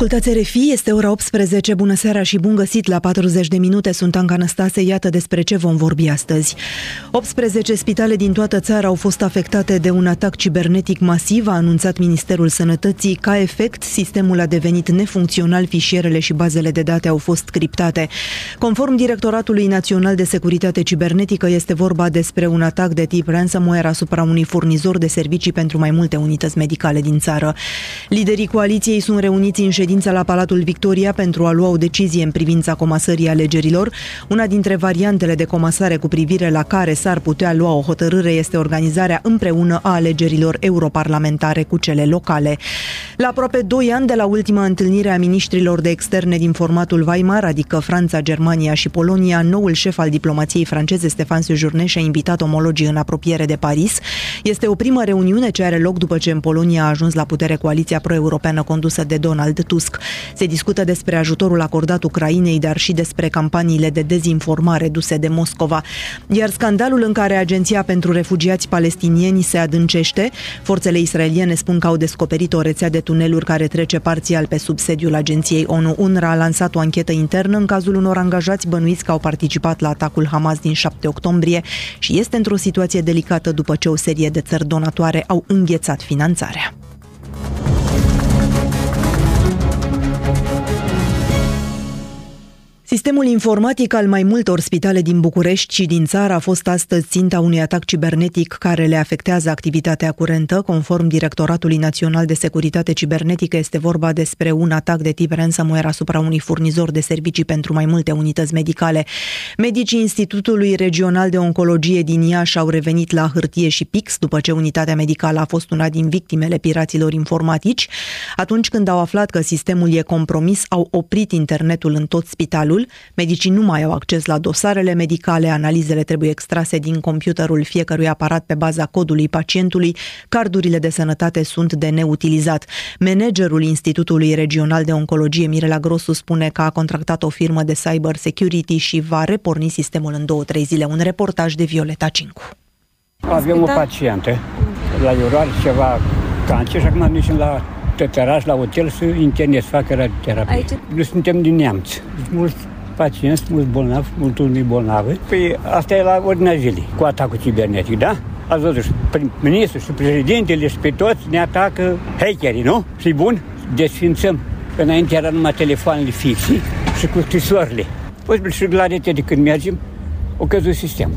Ascultați RFI, este ora 18, bună seara și bun găsit la 40 de minute, sunt Anca Năstase, iată despre ce vom vorbi astăzi. 18 spitale din toată țara au fost afectate de un atac cibernetic masiv, a anunțat Ministerul Sănătății. Ca efect, sistemul a devenit nefuncțional, fișierele și bazele de date au fost criptate. Conform Directoratului Național de Securitate Cibernetică, este vorba despre un atac de tip ransomware asupra unui furnizor de servicii pentru mai multe unități medicale din țară. Liderii coaliției sunt reuniți în ședința la Palatul Victoria pentru a lua o decizie în privința comasării alegerilor. Una dintre variantele de comasare cu privire la care s-ar putea lua o hotărâre este organizarea împreună a alegerilor europarlamentare cu cele locale. La aproape 2 ani de la ultima întâlnire a ministrilor de externe din formatul Weimar, adică Franța, Germania și Polonia, noul șef al diplomației franceze, Stefan Sejourne, și-a invitat omologii în apropiere de Paris. Este o primă reuniune ce are loc după ce în Polonia a ajuns la putere coaliția pro-europeană condusă de Donald Tusk. Se discută despre ajutorul acordat Ucrainei, dar și despre campaniile de dezinformare duse de Moscova. Iar scandalul în care Agenția pentru Refugiați Palestinieni se adâncește, forțele israeliene spun că au descoperit o rețea de tuneluri care trece parțial pe sub sediul agenției ONU. UNRWA a lansat o anchetă internă în cazul unor angajați bănuiți că au participat la atacul Hamas din 7 octombrie și este într-o situație delicată după ce o serie de țări donatoare au înghețat finanțarea. Sistemul informatic al mai multor spitale din București și din țară a fost astăzi ținta unui atac cibernetic care le afectează activitatea curentă. Conform Directoratului Național de Securitate Cibernetică, este vorba despre un atac de tip ransomware asupra unui furnizor de servicii pentru mai multe unități medicale. Medicii Institutului Regional de Oncologie din Iași au revenit la hârtie și pix după ce unitatea medicală a fost una din victimele piraților informatici. Atunci când au aflat că sistemul e compromis, au oprit internetul în tot spitalul cazul, medicii nu mai au acces la dosarele medicale, analizele trebuie extrase din computerul fiecărui aparat pe baza codului pacientului, cardurile de sănătate sunt de neutilizat. Managerul Institutului Regional de Oncologie, Mirela Grosu, spune că a contractat o firmă de cyber security și va reporni sistemul în două-trei zile. Un reportaj de Violeta Cincu. Avem o pacientă la Iurar ceva cancer și acum mergem la teteraș, la hotel să interne, să facă radioterapie. Aici? Noi suntem din neamț. Mulți pacienți, mulți bolnavi, mulți unii bolnavi. Păi asta e la ordinea zilei, cu atacul cibernetic, da? Ați văzut, ministrul și președintele și pe toți ne atacă hackerii, nu? și bun? Desfințăm. Înainte era numai telefoanele fixe și cu scrisorile. Păi și la rete de când mergem, o căzut sistemul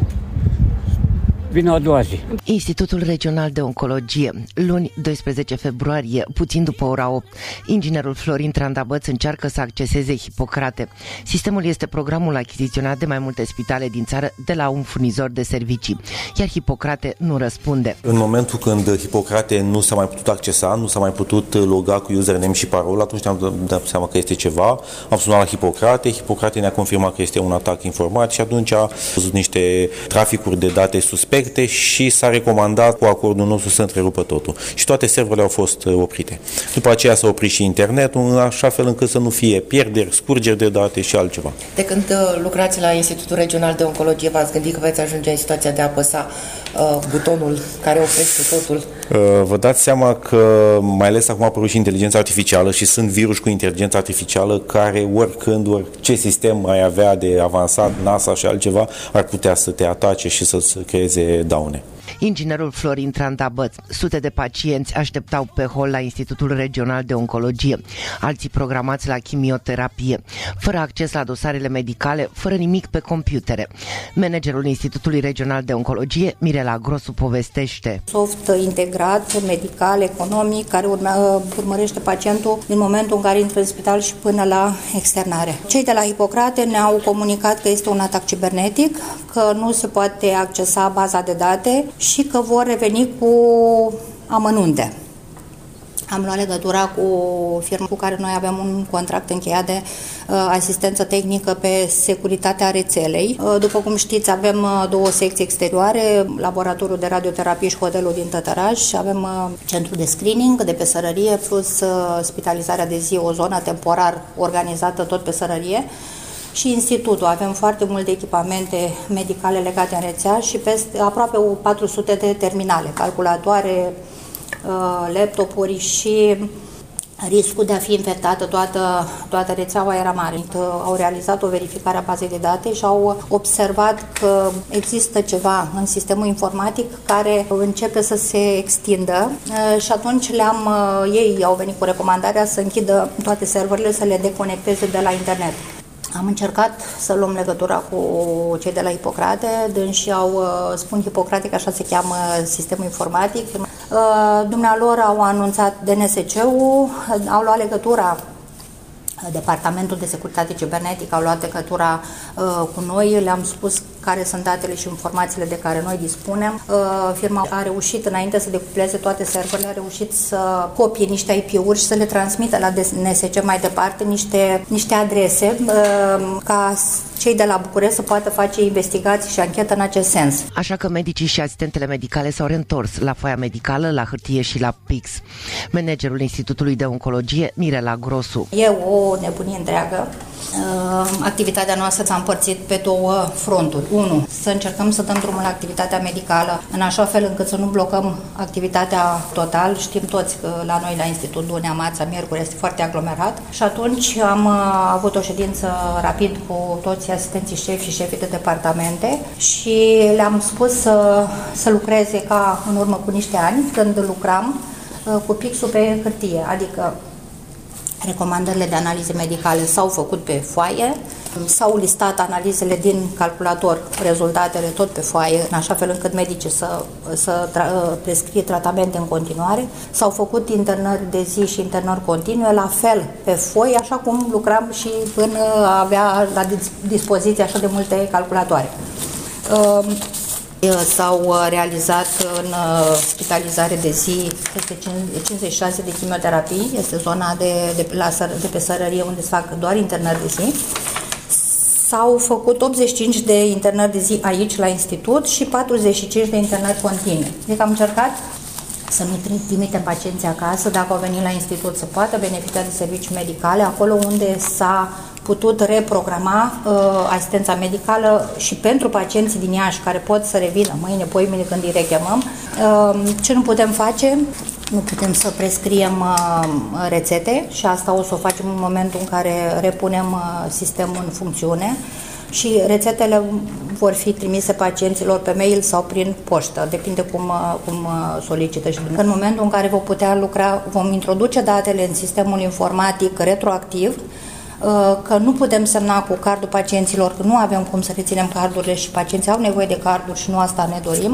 vin a doua zi. Institutul Regional de Oncologie, luni 12 februarie, puțin după ora 8, inginerul Florin Trandabăț încearcă să acceseze Hipocrate. Sistemul este programul achiziționat de mai multe spitale din țară de la un furnizor de servicii, iar Hipocrate nu răspunde. În momentul când Hipocrate nu s-a mai putut accesa, nu s-a mai putut loga cu username și parol, atunci ne-am dat seama că este ceva. Am sunat la Hipocrate, Hipocrate ne-a confirmat că este un atac informat și atunci a văzut niște traficuri de date suspecte suspecte și s-a recomandat cu acordul nostru să întrerupă totul. Și toate serverele au fost uh, oprite. După aceea s-a oprit și internetul, în așa fel încât să nu fie pierderi, scurgeri de date și altceva. De când uh, lucrați la Institutul Regional de Oncologie, v-ați gândit că veți ajunge în situația de a apăsa uh, butonul care oprește totul? Uh, vă dați seama că, mai ales acum a apărut și inteligența artificială și sunt virus cu inteligență artificială care oricând, orice sistem ai avea de avansat, NASA și altceva, ar putea să te atace și să-ți creeze daune. Inginerul Florin Trandabăț, sute de pacienți așteptau pe hol la Institutul Regional de Oncologie, alții programați la chimioterapie, fără acces la dosarele medicale, fără nimic pe computere. Managerul Institutului Regional de Oncologie, Mirela Grosu, povestește. Soft integrat, medical, economic, care urmea, urmărește pacientul din momentul în care intră în spital și până la externare. Cei de la Hipocrate ne-au comunicat că este un atac cibernetic, că nu se poate accesa baza de date și că vor reveni cu amănunte. Am luat legătura cu o firmă cu care noi avem un contract încheiat de uh, asistență tehnică pe securitatea rețelei. Uh, după cum știți, avem uh, două secții exterioare, laboratorul de radioterapie și hotelul din Tătăraș, avem uh, centru de screening de pe sărărie, plus uh, spitalizarea de zi, o zonă temporar organizată tot pe sărărie și institutul. Avem foarte multe echipamente medicale legate în rețea și peste aproape 400 de terminale, calculatoare, uh, laptopuri și riscul de a fi infectată toată, toată rețeaua era mare. Au realizat o verificare a bazei de date și au observat că există ceva în sistemul informatic care începe să se extindă și atunci le-am, ei au venit cu recomandarea să închidă toate serverele, să le deconecteze de la internet. Am încercat să luăm legătura cu cei de la Hipocrate, dânsi au, uh, spun Hipocratic, așa se cheamă sistemul informatic. Uh, dumnealor au anunțat DNSC-ul, au luat legătura Departamentul de Securitate Cibernetică au luat legătura uh, cu noi, le-am spus care sunt datele și informațiile de care noi dispunem. Uh, firma a reușit, înainte să decupleze toate serverele, a reușit să copie niște IP-uri și să le transmită la DNSC mai departe niște, niște adrese uh, ca cei de la București să poată face investigații și anchetă în acest sens. Așa că medicii și asistentele medicale s-au reîntors la foaia medicală, la hârtie și la PIX. Managerul Institutului de Oncologie, Mirela Grosu. E o nebunie întreagă. Uh, activitatea noastră s-a împărțit pe două fronturi. Unu, să încercăm să dăm drumul la activitatea medicală în așa fel încât să nu blocăm activitatea total. Știm toți că la noi la Institut Dunea, Mața, Miercuri este foarte aglomerat și atunci am uh, avut o ședință rapid cu toți asistenții șefi și șefii de departamente și le-am spus să, să lucreze ca în urmă cu niște ani, când lucram uh, cu pixul pe hârtie, adică recomandările de analize medicale s-au făcut pe foaie, s-au listat analizele din calculator, rezultatele tot pe foaie, în așa fel încât medicii să, să tra- uh, prescrie tratamente în continuare. S-au făcut internări de zi și internări continue, la fel pe foi, așa cum lucram și până avea la dispoziție așa de multe calculatoare. Uh, S-au uh, realizat în uh, spitalizare de zi peste 56 de chimioterapii, este zona de, de, la, de pe sărărie unde se fac doar internări de zi. S-au făcut 85 de internări de zi aici la institut și 45 de internări continue. Deci am încercat să nu trimitem pacienții acasă, dacă au venit la institut să poată beneficia de servicii medicale, acolo unde s-a putut reprograma uh, asistența medicală și pentru pacienții din Iași care pot să revină mâine, poimine când îi rechemăm. Uh, ce nu putem face? Nu putem să prescriem uh, rețete și asta o să o facem în momentul în care repunem uh, sistemul în funcțiune și rețetele vor fi trimise pacienților pe mail sau prin poștă, depinde cum, uh, cum uh, solicită. Și în momentul în care vom putea lucra, vom introduce datele în sistemul informatic retroactiv, Uh, că nu putem semna cu cardul pacienților, că nu avem cum să reținem cardurile și pacienții au nevoie de carduri și nu asta ne dorim.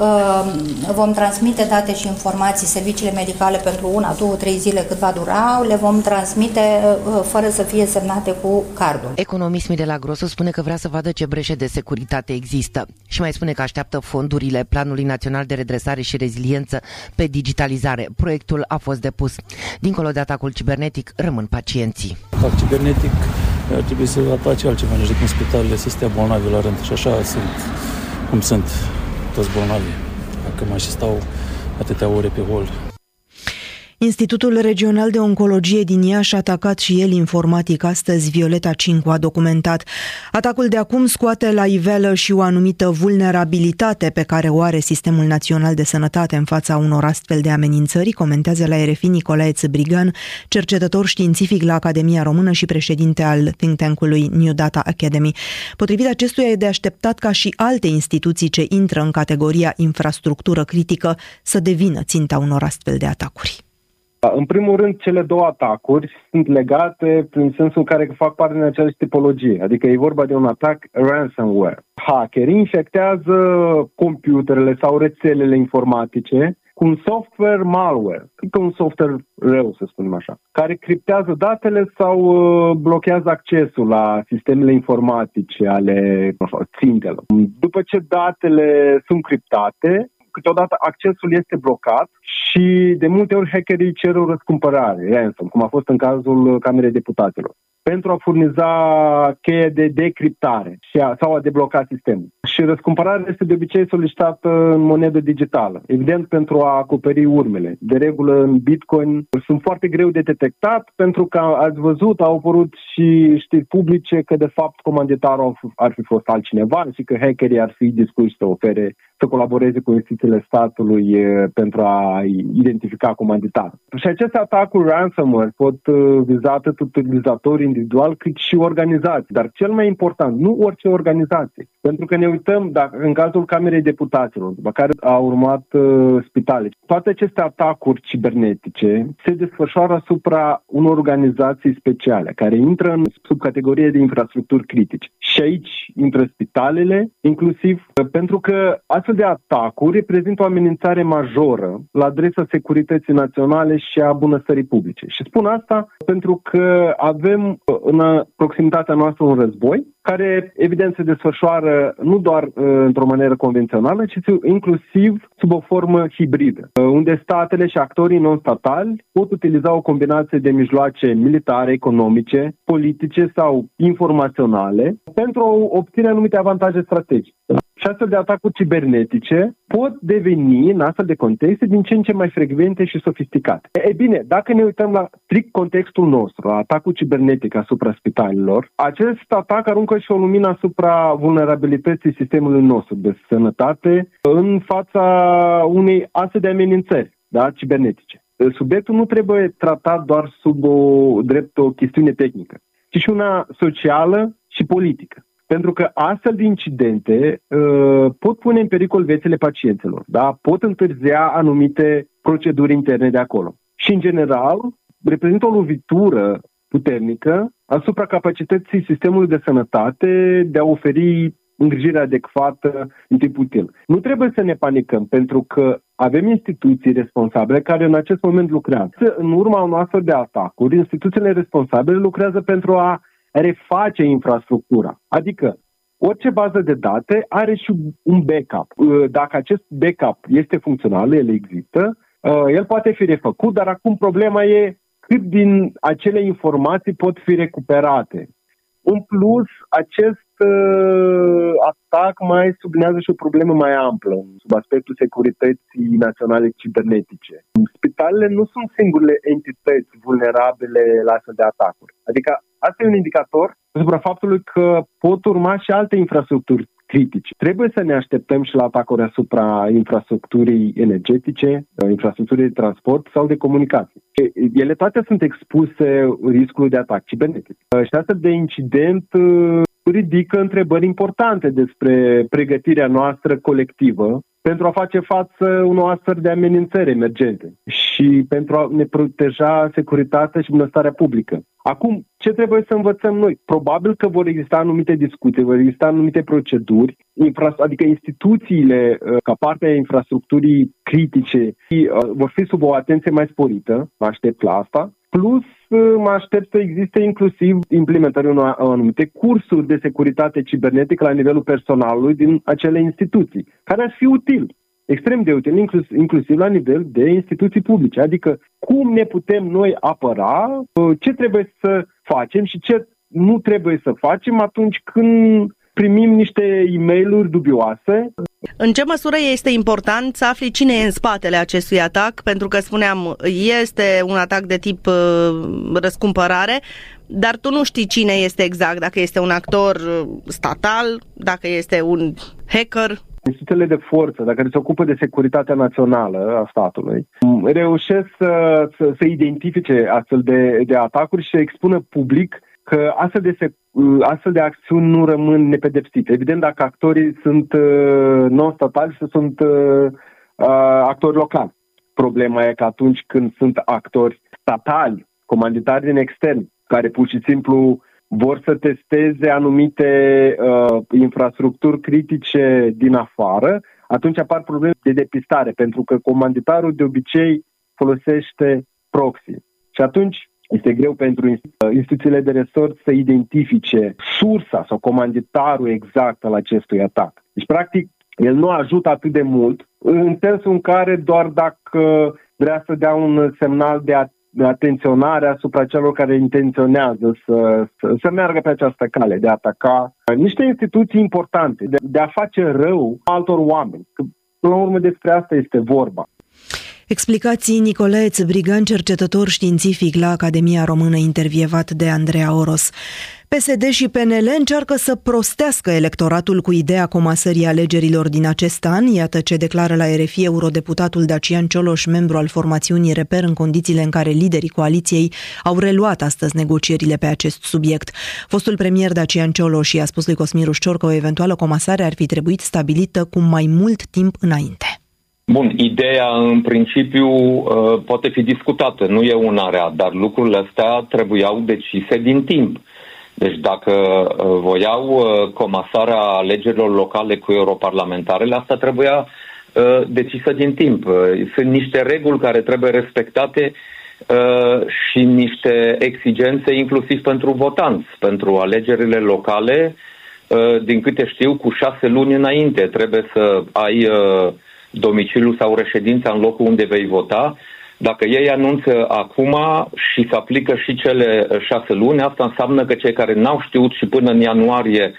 Uh, vom transmite date și informații, serviciile medicale pentru una, două, trei zile cât va dura, le vom transmite uh, fără să fie semnate cu cardul. Economist Mirela Grosu spune că vrea să vadă ce breșe de securitate există și mai spune că așteaptă fondurile Planului Național de Redresare și Reziliență pe digitalizare. Proiectul a fost depus. Dincolo de atacul cibernetic, rămân pacienții. Atac cibernetic ar trebui să atace altceva, nici decât spitalele să stea bolnavi la rând și așa sunt cum sunt toți bolnavi, dacă mai și stau atâtea ore pe hol. Institutul Regional de Oncologie din Iași a atacat și el informatic astăzi, Violeta Cincu a documentat. Atacul de acum scoate la iveală și o anumită vulnerabilitate pe care o are Sistemul Național de Sănătate în fața unor astfel de amenințări, comentează la RFI Nicolae Țăbrigan, cercetător științific la Academia Română și președinte al think tank-ului New Data Academy. Potrivit acestuia e de așteptat ca și alte instituții ce intră în categoria infrastructură critică să devină ținta unor astfel de atacuri. În primul rând, cele două atacuri sunt legate prin sensul în care fac parte din aceeași tipologie, adică e vorba de un atac ransomware. Hackerii infectează computerele sau rețelele informatice cu un software malware, adică un software rău, să spunem așa, care criptează datele sau uh, blochează accesul la sistemele informatice ale țintelor. După ce datele sunt criptate, câteodată accesul este blocat și de multe ori hackerii cer o răscumpărare, ransom, cum a fost în cazul Camerei Deputaților pentru a furniza cheie de decriptare și a, sau a debloca sistemul. Și răscumpărarea este de obicei solicitată în monedă digitală, evident pentru a acoperi urmele. De regulă în Bitcoin sunt foarte greu de detectat pentru că ați văzut, au apărut și știri publice că de fapt comanditarul ar fi fost altcineva și că hackerii ar fi discuși să ofere să colaboreze cu instituțiile statului pentru a identifica comanditar. Și aceste atacuri ransomware pot viza atât utilizatori individual cât și organizații. Dar cel mai important, nu orice organizație. Pentru că ne uităm, dacă, în cazul Camerei Deputaților, după care a urmat uh, spitale, toate aceste atacuri cibernetice se desfășoară asupra unor organizații speciale care intră în subcategorie de infrastructuri critice. Și aici intră spitalele, inclusiv uh, pentru că astfel de atacuri reprezintă o amenințare majoră la adresa securității naționale și a bunăstării publice. Și spun asta pentru că avem uh, în proximitatea noastră un război care evident se desfășoară nu doar uh, într-o manieră convențională, ci inclusiv sub o formă hibridă, uh, unde statele și actorii non-statali pot utiliza o combinație de mijloace militare, economice, politice sau informaționale pentru a obține anumite avantaje strategice. Și astfel de atacuri cibernetice pot deveni, în astfel de contexte, din ce în ce mai frecvente și sofisticate. E bine, dacă ne uităm la strict contextul nostru, atacul cibernetic asupra spitalelor, acest atac aruncă și o lumină asupra vulnerabilității sistemului nostru de sănătate în fața unei astfel de amenințări da, cibernetice. Subiectul nu trebuie tratat doar sub o drept o chestiune tehnică, ci și una socială și politică. Pentru că astfel de incidente uh, pot pune în pericol viețile pacienților, da? pot întârzia anumite proceduri interne de acolo. Și, în general, reprezintă o lovitură puternică asupra capacității sistemului de sănătate de a oferi îngrijire adecvată în timp util. Nu trebuie să ne panicăm, pentru că avem instituții responsabile care în acest moment lucrează. În urma unor astfel de atacuri, instituțiile responsabile lucrează pentru a reface infrastructura. Adică orice bază de date are și un backup. Uh, dacă acest backup este funcțional, el există, uh, el poate fi refăcut, dar acum problema e cât din acele informații pot fi recuperate. În plus, acest uh, atac mai sublinează și o problemă mai amplă sub aspectul securității naționale cibernetice. Spitalele nu sunt singurele entități vulnerabile la astfel de atacuri. Adică asta e un indicator asupra faptului că pot urma și alte infrastructuri critice. Trebuie să ne așteptăm și la atacuri asupra infrastructurii energetice, infrastructurii de transport sau de comunicații. Ele toate sunt expuse riscului de atac cibernetic. Și astfel de incident uh, ridică întrebări importante despre pregătirea noastră colectivă pentru a face față unor astfel de amenințări emergente și pentru a ne proteja securitatea și bunăstarea publică. Acum, ce trebuie să învățăm noi? Probabil că vor exista anumite discuții, vor exista anumite proceduri, adică instituțiile uh, ca parte a infrastructurii critice uh, vor fi sub o atenție mai sporită, mă aștept la asta, plus uh, mă aștept să existe inclusiv implementarea unor anumite cursuri de securitate cibernetică la nivelul personalului din acele instituții, care ar fi util extrem de util, inclusiv la nivel de instituții publice. Adică cum ne putem noi apăra, uh, ce trebuie să facem și ce nu trebuie să facem atunci când primim niște e mail dubioase. În ce măsură este important să afli cine e în spatele acestui atac? Pentru că spuneam, este un atac de tip uh, răscumpărare, dar tu nu știi cine este exact, dacă este un actor uh, statal, dacă este un hacker, instituțiile de forță, dacă se ocupă de securitatea națională a statului, reușesc să, să, să identifice astfel de, de atacuri și să expună public că astfel de, astfel de acțiuni nu rămân nepedepsite. Evident, dacă actorii sunt uh, non-statali și sunt uh, uh, actori locali. Problema e că atunci când sunt actori statali, comanditari din extern, care pur și simplu vor să testeze anumite uh, infrastructuri critice din afară, atunci apar probleme de depistare, pentru că comanditarul de obicei folosește proxy. Și atunci este greu pentru uh, instituțiile de resort să identifice sursa sau comanditarul exact al acestui atac. Deci, practic, el nu ajută atât de mult, în sensul în care doar dacă vrea să dea un semnal de de atenționare asupra celor care intenționează să, să, să meargă pe această cale, de a ataca niște instituții importante, de, de a face rău altor oameni. Că, până la urmă despre asta este vorba. Explicații Nicolae Țăbrigan, cercetător științific la Academia Română, intervievat de Andreea Oros. PSD și PNL încearcă să prostească electoratul cu ideea comasării alegerilor din acest an, iată ce declară la RFI eurodeputatul Dacian Cioloș, membru al formațiunii Reper în condițiile în care liderii coaliției au reluat astăzi negocierile pe acest subiect. Fostul premier Dacian Cioloș i-a spus lui Cosmin Rușcior că o eventuală comasare ar fi trebuit stabilită cu mai mult timp înainte. Bun, ideea în principiu uh, poate fi discutată, nu e una rea, dar lucrurile astea trebuiau decise din timp. Deci dacă uh, voiau uh, comasarea alegerilor locale cu europarlamentarele, asta trebuia decisă din timp. Sunt niște reguli care trebuie respectate și niște exigențe inclusiv pentru votanți. Pentru alegerile locale, din câte știu, cu șase luni înainte trebuie să ai domiciliul sau reședința în locul unde vei vota. Dacă ei anunță acum și se aplică și cele șase luni, asta înseamnă că cei care n-au știut și până în ianuarie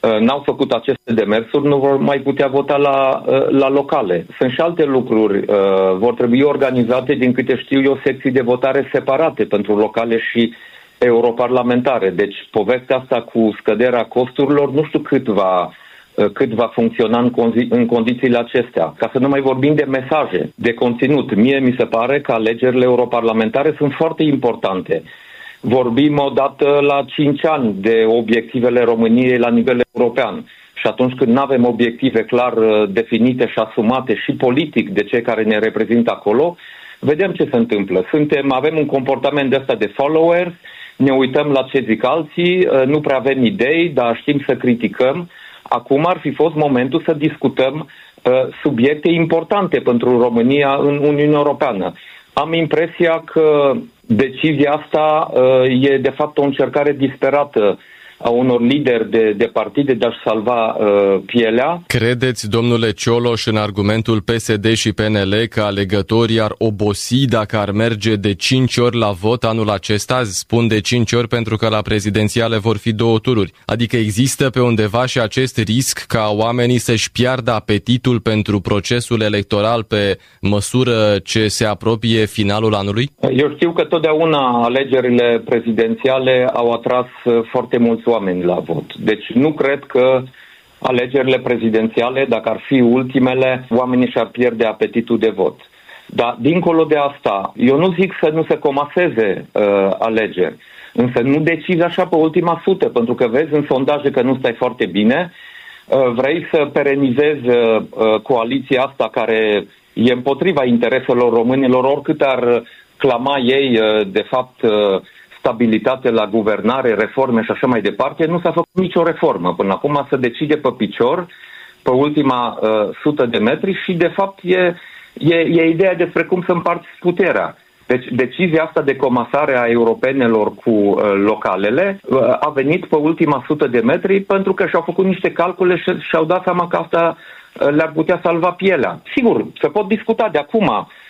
uh, n-au făcut aceste demersuri, nu vor mai putea vota la, uh, la locale. Sunt și alte lucruri. Uh, vor trebui organizate, din câte știu eu, secții de votare separate pentru locale și europarlamentare. Deci povestea asta cu scăderea costurilor nu știu cât va Uh, cât va funcționa în, condi- în condițiile acestea. Ca să nu mai vorbim de mesaje, de conținut. Mie mi se pare că alegerile europarlamentare sunt foarte importante. Vorbim odată la 5 ani de obiectivele României la nivel european. Și atunci când nu avem obiective clar uh, definite și asumate și politic de cei care ne reprezintă acolo, vedem ce se întâmplă. Suntem, avem un comportament de asta de followers, ne uităm la ce zic alții, uh, nu prea avem idei, dar știm să criticăm Acum ar fi fost momentul să discutăm uh, subiecte importante pentru România în Uniunea Europeană. Am impresia că decizia asta uh, e de fapt o încercare disperată a unor lideri de, de partide de a-și salva uh, pielea. Credeți, domnule Cioloș, în argumentul PSD și PNL că alegătorii ar obosi dacă ar merge de 5 ori la vot anul acesta? Spun de 5 ori pentru că la prezidențiale vor fi două tururi. Adică există pe undeva și acest risc ca oamenii să-și piardă apetitul pentru procesul electoral pe măsură ce se apropie finalul anului? Eu știu că totdeauna alegerile prezidențiale au atras uh, foarte mulți oameni la vot. Deci nu cred că alegerile prezidențiale, dacă ar fi ultimele, oamenii și-ar pierde apetitul de vot. Dar, dincolo de asta, eu nu zic să nu se comaseze uh, alegeri, însă nu decizi așa pe ultima sută, pentru că vezi în sondaje că nu stai foarte bine, uh, vrei să perenizezi uh, coaliția asta care e împotriva intereselor românilor, oricât ar clama ei, uh, de fapt, uh, stabilitate la guvernare, reforme și așa mai departe, nu s-a făcut nicio reformă. Până acum se decide pe picior, pe ultima uh, sută de metri și, de fapt, e, e, e ideea despre cum să împarți puterea. Deci decizia asta de comasare a europenelor cu uh, localele uh, a venit pe ultima sută de metri pentru că și-au făcut niște calcule și și-au dat seama că asta uh, le-ar putea salva pielea. Sigur, se pot discuta de acum Uh,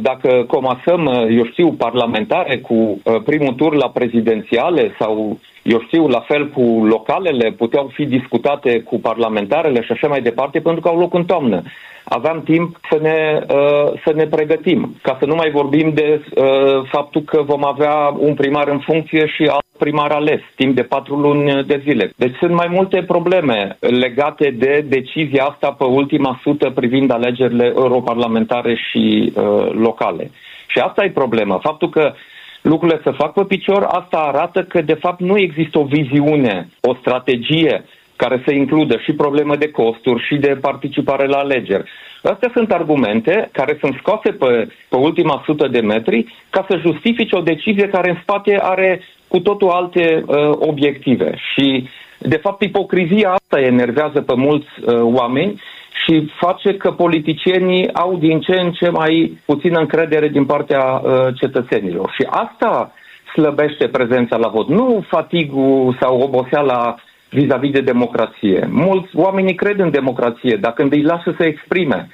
dacă comasăm, uh, eu știu, parlamentare cu uh, primul tur la prezidențiale sau, eu știu, la fel cu localele, puteau fi discutate cu parlamentarele și așa mai departe, pentru că au loc în toamnă aveam timp să ne, uh, să ne pregătim. Ca să nu mai vorbim de uh, faptul că vom avea un primar în funcție și alt primar ales, timp de patru luni de zile. Deci sunt mai multe probleme legate de decizia asta pe ultima sută privind alegerile europarlamentare și uh, locale. Și asta e problema. Faptul că lucrurile se fac pe picior, asta arată că de fapt nu există o viziune, o strategie care să includă și probleme de costuri și de participare la alegeri. Astea sunt argumente care sunt scoase pe, pe ultima sută de metri ca să justifice o decizie care în spate are cu totul alte uh, obiective. Și, de fapt, ipocrizia asta enervează pe mulți uh, oameni și face că politicienii au din ce în ce mai puțină încredere din partea uh, cetățenilor. Și asta slăbește prezența la vot. Nu fatigul sau oboseala vis-a-vis de democrație. Mulți oameni cred în democrație, dar când îi lasă să exprime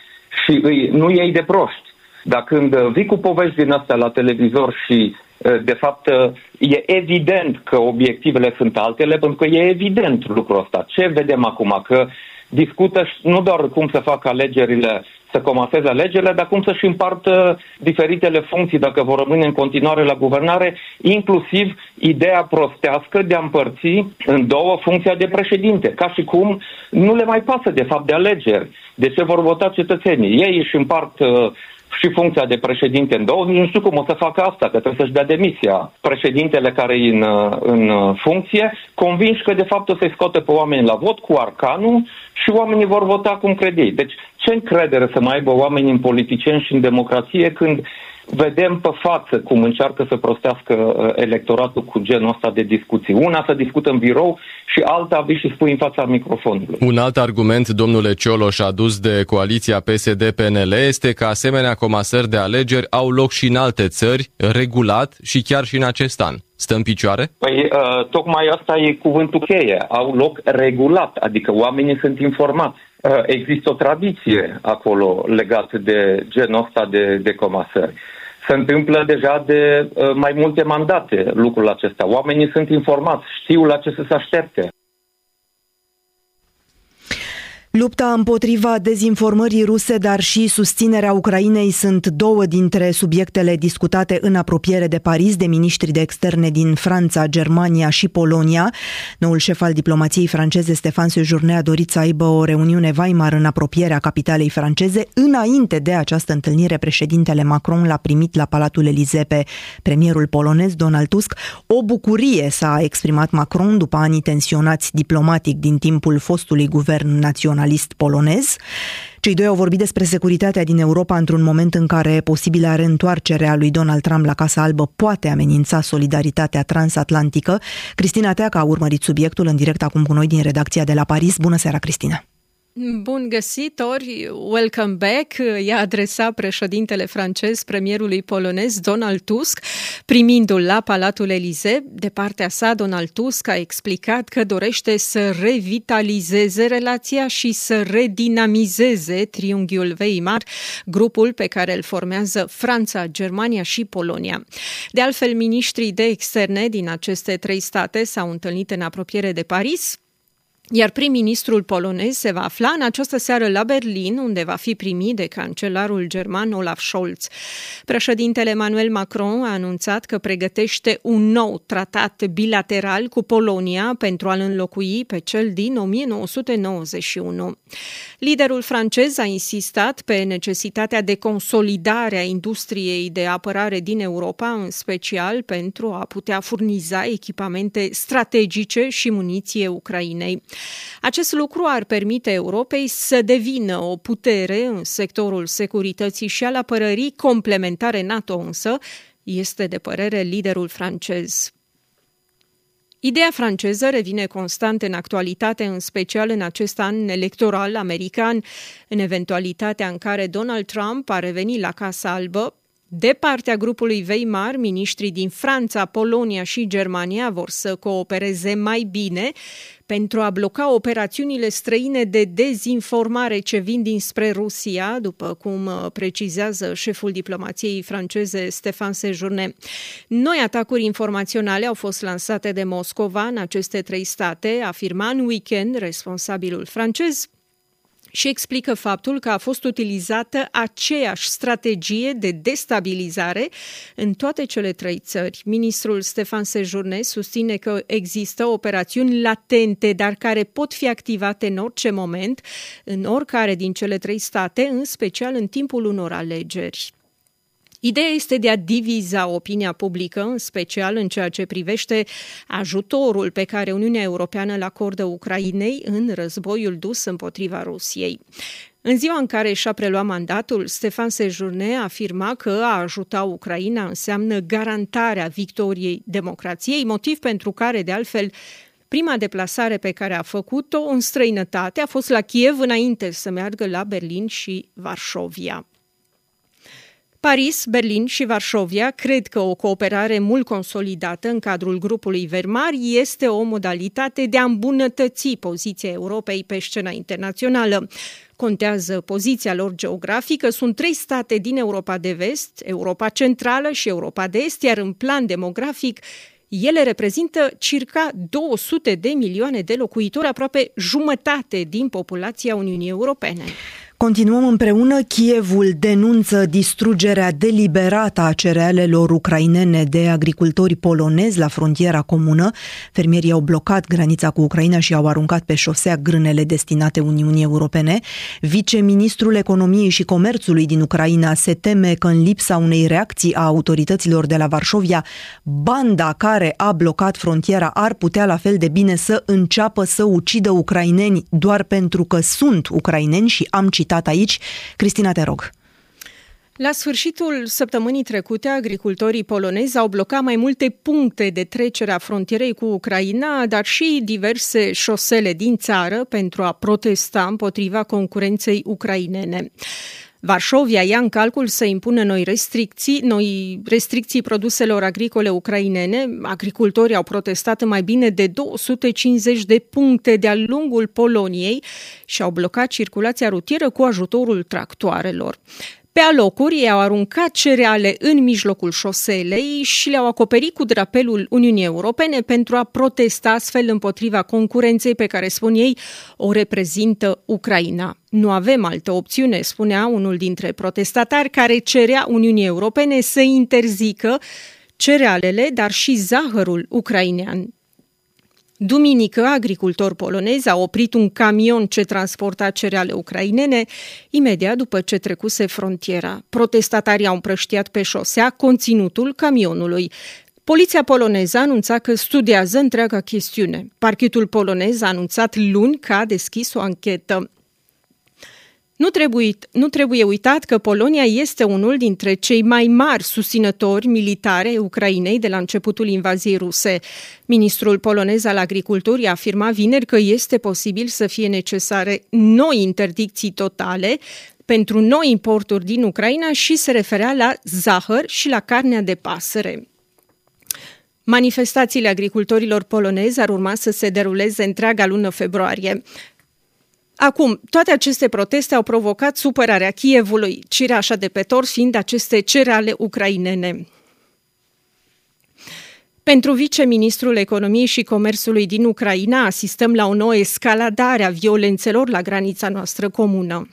și îi, nu iei de proști, dar când vii cu povești din astea la televizor și de fapt e evident că obiectivele sunt altele, pentru că e evident lucrul ăsta. Ce vedem acum? Că discută nu doar cum să facă alegerile, să comaseze alegerile, dar cum să-și împartă diferitele funcții dacă vor rămâne în continuare la guvernare, inclusiv ideea prostească de a împărți în două funcția de președinte, ca și cum nu le mai pasă de fapt de alegeri. De ce vor vota cetățenii? Ei își împart uh, și funcția de președinte în două, nu știu cum o să facă asta, că trebuie să-și dea demisia președintele care e în, în funcție, convinși că de fapt o să-i scoate pe oameni la vot cu arcanul și oamenii vor vota cum crede ei. Deci ce încredere să mai aibă oamenii în politicieni și în democrație când vedem pe față cum încearcă să prostească uh, electoratul cu genul ăsta de discuții. Una să discută în birou și alta vii și spui în fața microfonului. Un alt argument, domnule Cioloș, adus de coaliția PSD-PNL este că asemenea comasări de alegeri au loc și în alte țări, regulat și chiar și în acest an. Stă în picioare? Păi, uh, tocmai asta e cuvântul cheie. Au loc regulat, adică oamenii sunt informați. Uh, există o tradiție acolo legată de genul ăsta de, de comasări. Se întâmplă deja de uh, mai multe mandate lucrul acesta. Oamenii sunt informați, știu la ce să se aștepte. Lupta împotriva dezinformării ruse, dar și susținerea Ucrainei sunt două dintre subiectele discutate în apropiere de Paris de miniștri de externe din Franța, Germania și Polonia. Noul șef al diplomației franceze, Stefan Sejourne, a dorit să aibă o reuniune Weimar în apropierea capitalei franceze. Înainte de această întâlnire, președintele Macron l-a primit la Palatul Elize pe premierul polonez Donald Tusk. O bucurie s-a exprimat Macron după anii tensionați diplomatic din timpul fostului guvern național jurnalist polonez. Cei doi au vorbit despre securitatea din Europa într-un moment în care posibila reîntoarcere a lui Donald Trump la Casa Albă poate amenința solidaritatea transatlantică. Cristina Teaca a urmărit subiectul în direct acum cu noi din redacția de la Paris. Bună seara, Cristina! Bun găsit, ori welcome back, i-a adresat președintele francez premierului polonez Donald Tusk, primindu-l la Palatul Elize. De partea sa, Donald Tusk a explicat că dorește să revitalizeze relația și să redinamizeze triunghiul Weimar, grupul pe care îl formează Franța, Germania și Polonia. De altfel, ministrii de externe din aceste trei state s-au întâlnit în apropiere de Paris, iar prim-ministrul polonez se va afla în această seară la Berlin, unde va fi primit de cancelarul german Olaf Scholz. Președintele Emmanuel Macron a anunțat că pregătește un nou tratat bilateral cu Polonia pentru a-l înlocui pe cel din 1991. Liderul francez a insistat pe necesitatea de consolidare a industriei de apărare din Europa, în special pentru a putea furniza echipamente strategice și muniție Ucrainei. Acest lucru ar permite Europei să devină o putere în sectorul securității și al apărării complementare NATO însă, este de părere liderul francez. Ideea franceză revine constant în actualitate, în special în acest an electoral american, în eventualitatea în care Donald Trump a revenit la Casa Albă, de partea grupului Weimar, ministrii din Franța, Polonia și Germania vor să coopereze mai bine pentru a bloca operațiunile străine de dezinformare ce vin dinspre Rusia, după cum uh, precizează șeful diplomației franceze Stefan Sejourne. Noi atacuri informaționale au fost lansate de Moscova în aceste trei state, afirma în weekend responsabilul francez și explică faptul că a fost utilizată aceeași strategie de destabilizare în toate cele trei țări. Ministrul Stefan Sejourne susține că există operațiuni latente, dar care pot fi activate în orice moment, în oricare din cele trei state, în special în timpul unor alegeri. Ideea este de a diviza opinia publică, în special în ceea ce privește ajutorul pe care Uniunea Europeană îl acordă Ucrainei în războiul dus împotriva Rusiei. În ziua în care și-a preluat mandatul, Stefan Sejourne afirma că a ajuta Ucraina înseamnă garantarea victoriei democrației, motiv pentru care, de altfel, Prima deplasare pe care a făcut-o în străinătate a fost la Kiev înainte să meargă la Berlin și Varșovia. Paris, Berlin și Varșovia cred că o cooperare mult consolidată în cadrul grupului Vermar este o modalitate de a îmbunătăți poziția Europei pe scena internațională. Contează poziția lor geografică, sunt trei state din Europa de vest, Europa centrală și Europa de est, iar în plan demografic Ele reprezintă circa 200 de milioane de locuitori, aproape jumătate din populația Uniunii Europene. Continuăm împreună. Kievul denunță distrugerea deliberată a cerealelor ucrainene de agricultori polonezi la frontiera comună. Fermierii au blocat granița cu Ucraina și au aruncat pe șosea grânele destinate Uniunii Europene. Viceministrul Economiei și Comerțului din Ucraina se teme că în lipsa unei reacții a autorităților de la Varșovia, banda care a blocat frontiera ar putea la fel de bine să înceapă să ucidă ucraineni doar pentru că sunt ucraineni și am citat citat aici. Cristina, te rog. La sfârșitul săptămânii trecute, agricultorii polonezi au blocat mai multe puncte de trecere a frontierei cu Ucraina, dar și diverse șosele din țară pentru a protesta împotriva concurenței ucrainene. Varșovia ia în calcul să impună noi restricții, noi restricții produselor agricole ucrainene. Agricultorii au protestat în mai bine de 250 de puncte de-a lungul Poloniei și au blocat circulația rutieră cu ajutorul tractoarelor. Pe alocuri, ei au aruncat cereale în mijlocul șoselei și le-au acoperit cu drapelul Uniunii Europene pentru a protesta astfel împotriva concurenței pe care, spun ei, o reprezintă Ucraina. Nu avem altă opțiune, spunea unul dintre protestatari care cerea Uniunii Europene să interzică cerealele, dar și zahărul ucrainean. Duminică, agricultori polonezi au oprit un camion ce transporta cereale ucrainene imediat după ce trecuse frontiera. Protestatarii au împrăștiat pe șosea conținutul camionului. Poliția poloneză a anunțat că studiază întreaga chestiune. Parchetul polonez a anunțat luni că a deschis o anchetă. Nu trebuie, nu trebuie uitat că Polonia este unul dintre cei mai mari susținători militare Ucrainei de la începutul invaziei ruse. Ministrul polonez al agriculturii a afirmat vineri că este posibil să fie necesare noi interdicții totale pentru noi importuri din Ucraina și se referea la zahăr și la carnea de pasăre. Manifestațiile agricultorilor polonezi ar urma să se deruleze întreaga lună februarie. Acum, toate aceste proteste au provocat supărarea Kievului, cireașa de pe tors fiind aceste cereale ucrainene. Pentru viceministrul economiei și comerțului din Ucraina, asistăm la o nouă escaladare a violențelor la granița noastră comună.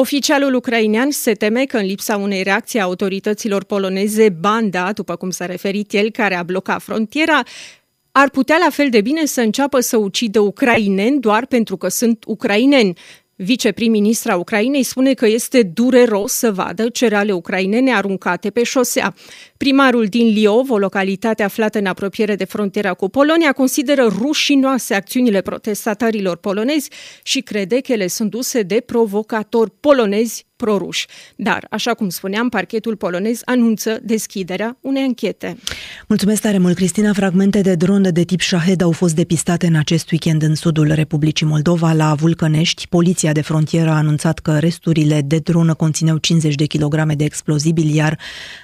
Oficialul ucrainean se teme că în lipsa unei reacții a autorităților poloneze, banda, după cum s-a referit el, care a blocat frontiera, ar putea la fel de bine să înceapă să ucidă ucraineni doar pentru că sunt ucraineni. Viceprim-ministra Ucrainei spune că este dureros să vadă cereale ucrainene aruncate pe șosea. Primarul din Liov, o localitate aflată în apropiere de frontiera cu Polonia, consideră rușinoase acțiunile protestatarilor polonezi și crede că ele sunt duse de provocatori polonezi proruși. Dar, așa cum spuneam, parchetul polonez anunță deschiderea unei închete. Mulțumesc tare mult, Cristina. Fragmente de dronă de tip Shahed au fost depistate în acest weekend în sudul Republicii Moldova, la Vulcănești. Poliția de frontieră a anunțat că resturile de dronă conțineau 50 de kilograme de explozibili, iar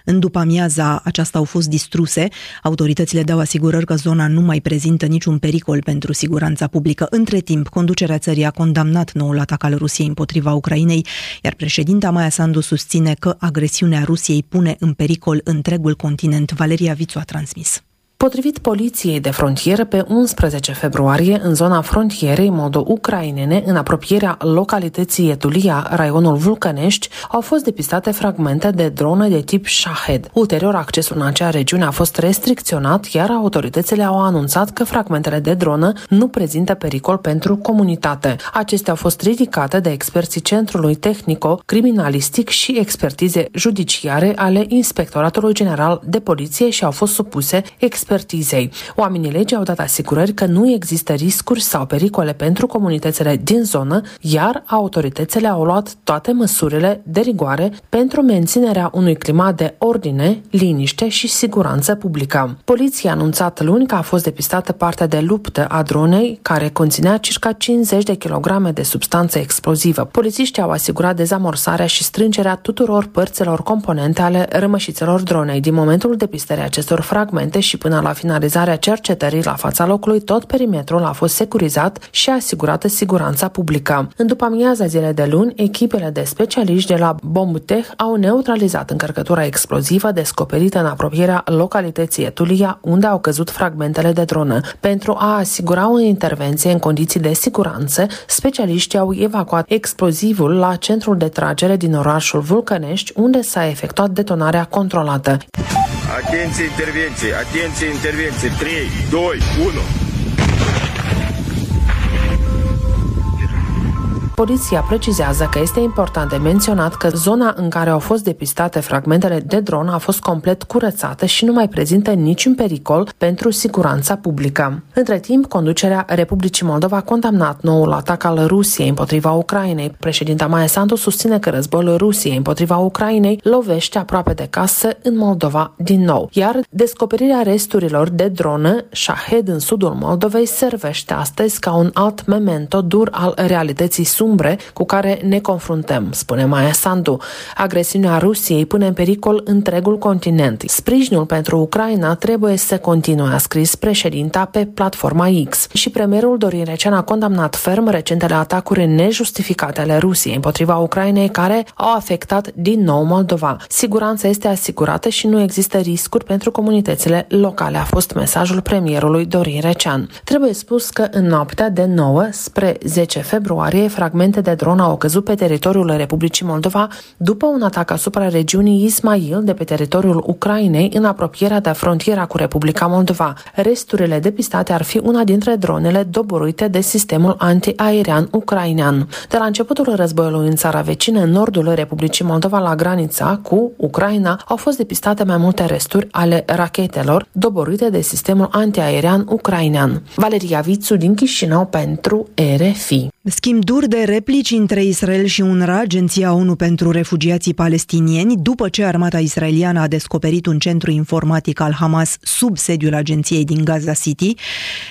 în după amiaza aceasta au fost distruse. Autoritățile dau asigurări că zona nu mai prezintă niciun pericol pentru siguranța publică. Între timp, conducerea țării a condamnat noul atac al Rusiei împotriva Ucrainei, iar președintele Președinta Maia Sandu susține că agresiunea Rusiei pune în pericol întregul continent. Valeria Vițu a transmis. Potrivit poliției de frontieră, pe 11 februarie, în zona frontierei modo-ucrainene, în apropierea localității Etulia, raionul Vulcănești, au fost depistate fragmente de drone de tip Shahed. Ulterior, accesul în acea regiune a fost restricționat, iar autoritățile au anunțat că fragmentele de dronă nu prezintă pericol pentru comunitate. Acestea au fost ridicate de experții Centrului Tehnico-Criminalistic și expertize judiciare ale Inspectoratului General de Poliție și au fost supuse experții expertizei. Oamenii legii au dat asigurări că nu există riscuri sau pericole pentru comunitățile din zonă, iar autoritățile au luat toate măsurile de rigoare pentru menținerea unui climat de ordine, liniște și siguranță publică. Poliția a anunțat luni că a fost depistată partea de luptă a dronei, care conținea circa 50 de kilograme de substanță explozivă. Polițiștii au asigurat dezamorsarea și strângerea tuturor părților componente ale rămășițelor dronei din momentul depistării acestor fragmente și până până la finalizarea cercetării la fața locului, tot perimetrul a fost securizat și asigurată siguranța publică. În după amiaza zilei de luni, echipele de specialiști de la Bombuteh au neutralizat încărcătura explozivă descoperită în apropierea localității Etulia, unde au căzut fragmentele de dronă. Pentru a asigura o intervenție în condiții de siguranță, specialiștii au evacuat explozivul la centrul de tragere din orașul Vulcănești, unde s-a efectuat detonarea controlată. Atenție intervenție, atenție intervenție, 3, 2, 1. Poliția precizează că este important de menționat că zona în care au fost depistate fragmentele de dron a fost complet curățată și nu mai prezintă niciun pericol pentru siguranța publică. Între timp, conducerea Republicii Moldova a condamnat noul atac al Rusiei împotriva Ucrainei. Președinta Maia Sandu susține că războiul Rusiei împotriva Ucrainei lovește aproape de casă în Moldova din nou, iar descoperirea resturilor de dronă Shahed în sudul Moldovei servește astăzi ca un alt memento dur al realității sumbre cu care ne confruntăm, spune Maia Sandu. Agresiunea Rusiei pune în pericol întregul continent. Sprijinul pentru Ucraina trebuie să continue, a scris președinta pe platforma X. Și premierul Dorin Recean a condamnat ferm recentele atacuri nejustificate ale Rusiei împotriva Ucrainei care au afectat din nou Moldova. Siguranța este asigurată și nu există riscuri pentru comunitățile locale, a fost mesajul premierului Dorin Recean. Trebuie spus că în noaptea de 9 spre 10 februarie, fragment fragmente de dron au căzut pe teritoriul Republicii Moldova după un atac asupra regiunii Ismail de pe teritoriul Ucrainei în apropierea de frontiera cu Republica Moldova. Resturile depistate ar fi una dintre dronele doboruite de sistemul antiaerian ucrainean. De la începutul războiului în țara vecină, în nordul Republicii Moldova, la granița cu Ucraina, au fost depistate mai multe resturi ale rachetelor doborite de sistemul antiaerian ucrainean. Valeria Vițu din Chișinău pentru RFI. Schimb dur de replici între Israel și UNRWA, Agenția ONU pentru Refugiații Palestinieni, după ce armata israeliană a descoperit un centru informatic al Hamas sub sediul agenției din Gaza City.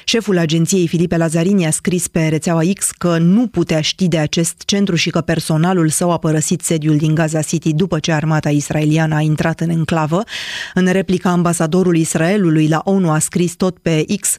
Șeful agenției, Filipe Lazarini, a scris pe rețeaua X că nu putea ști de acest centru și că personalul său a părăsit sediul din Gaza City după ce armata israeliană a intrat în enclavă. În replica, ambasadorul Israelului la ONU a scris tot pe X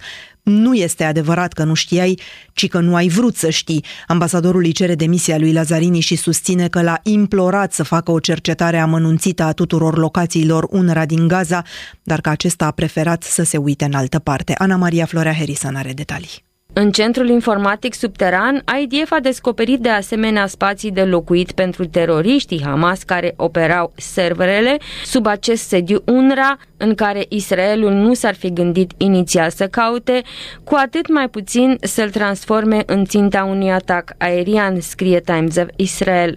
nu este adevărat că nu știai, ci că nu ai vrut să știi. Ambasadorul îi cere demisia lui Lazarini și susține că l-a implorat să facă o cercetare amănunțită a tuturor locațiilor UNRWA din Gaza, dar că acesta a preferat să se uite în altă parte. Ana Maria Florea Harrison are detalii. În centrul informatic subteran, IDF a descoperit de asemenea spații de locuit pentru teroriștii Hamas care operau serverele sub acest sediu UNRWA, în care Israelul nu s-ar fi gândit inițial să caute, cu atât mai puțin să-l transforme în ținta unui atac aerian, scrie Times of Israel.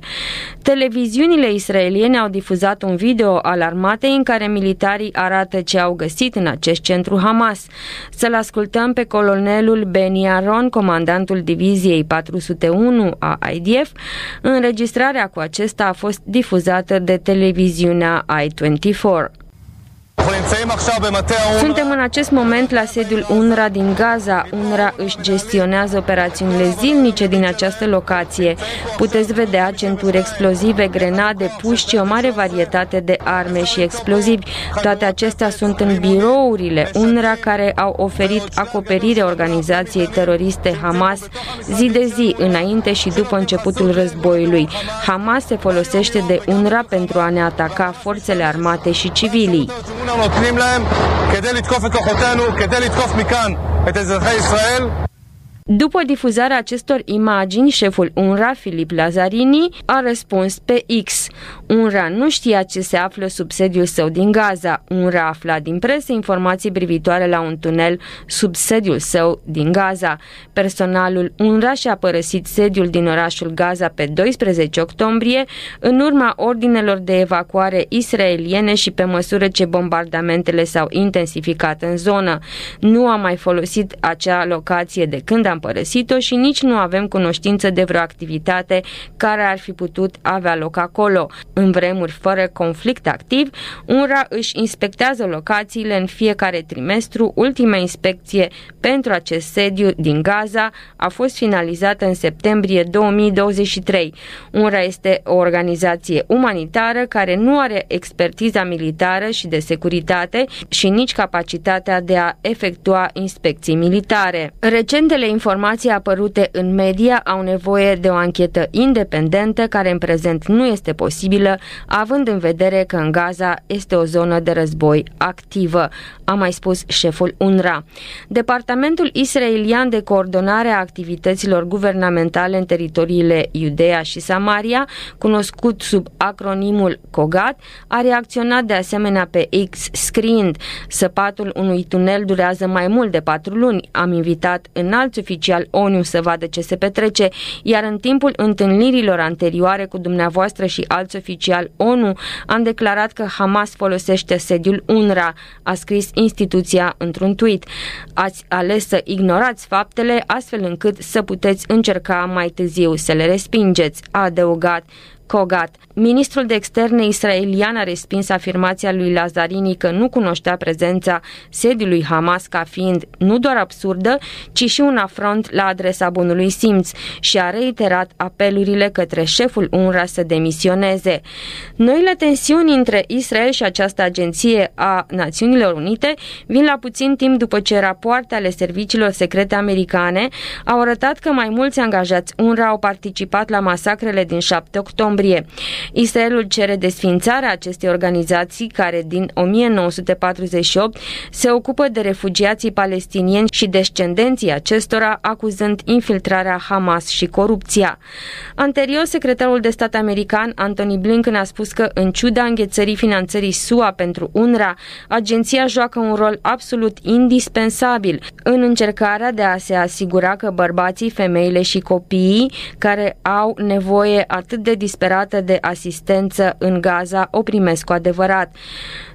Televiziunile israeliene au difuzat un video al armatei în care militarii arată ce au găsit în acest centru Hamas. Să-l ascultăm pe colonelul Beni Aron, comandantul diviziei 401 a IDF. Înregistrarea cu acesta a fost difuzată de televiziunea I-24. Suntem în acest moment la sediul UNRWA din Gaza. UNRWA își gestionează operațiunile zilnice din această locație. Puteți vedea centuri explozive, grenade, puști, o mare varietate de arme și explozivi. Toate acestea sunt în birourile UNRWA care au oferit acoperire organizației teroriste Hamas zi de zi, înainte și după începutul războiului. Hamas se folosește de UNRWA pentru a ne ataca forțele armate și civilii. נותנים להם כדי לתקוף את כוחותינו, כדי לתקוף מכאן את אזרחי ישראל. După difuzarea acestor imagini, șeful UNRWA, Filip Lazarini, a răspuns pe X. UNRWA nu știa ce se află sub sediul său din Gaza. UNRWA afla din presă informații privitoare la un tunel sub sediul său din Gaza. Personalul UNRWA și-a părăsit sediul din orașul Gaza pe 12 octombrie, în urma ordinelor de evacuare israeliene și pe măsură ce bombardamentele s-au intensificat în zonă. Nu a mai folosit acea locație de când a am părăsit-o și nici nu avem cunoștință de vreo activitate care ar fi putut avea loc acolo. În vremuri fără conflict activ, UNRWA își inspectează locațiile în fiecare trimestru. Ultima inspecție pentru acest sediu din Gaza a fost finalizată în septembrie 2023. UNRWA este o organizație umanitară care nu are expertiza militară și de securitate și nici capacitatea de a efectua inspecții militare. Recentele informații apărute în media au nevoie de o anchetă independentă care în prezent nu este posibilă, având în vedere că în Gaza este o zonă de război activă, a mai spus șeful UNRWA. Departamentul israelian de coordonare a activităților guvernamentale în teritoriile Iudea și Samaria, cunoscut sub acronimul COGAT, a reacționat de asemenea pe X scriind Săpatul unui tunel durează mai mult de patru luni. Am invitat în alți oficial ONU să vadă ce se petrece, iar în timpul întâlnirilor anterioare cu dumneavoastră și alți oficiali ONU am declarat că Hamas folosește sediul UNRWA, a scris instituția într-un tweet. Ați ales să ignorați faptele astfel încât să puteți încerca mai târziu să le respingeți, a adăugat Kogat. Ministrul de externe israelian a respins afirmația lui Lazarini că nu cunoștea prezența sediului Hamas ca fiind nu doar absurdă, ci și un afront la adresa bunului simț și a reiterat apelurile către șeful UNRWA să demisioneze. Noile tensiuni între Israel și această agenție a Națiunilor Unite vin la puțin timp după ce rapoarte ale serviciilor secrete americane au arătat că mai mulți angajați UNRWA au participat la masacrele din 7 octombrie octombrie. Israelul cere desfințarea acestei organizații care din 1948 se ocupă de refugiații palestinieni și descendenții acestora, acuzând infiltrarea Hamas și corupția. Anterior, secretarul de stat american Anthony Blinken a spus că, în ciuda înghețării finanțării SUA pentru UNRWA, agenția joacă un rol absolut indispensabil în încercarea de a se asigura că bărbații, femeile și copiii care au nevoie atât de disperată disperată de asistență în Gaza o primesc cu adevărat.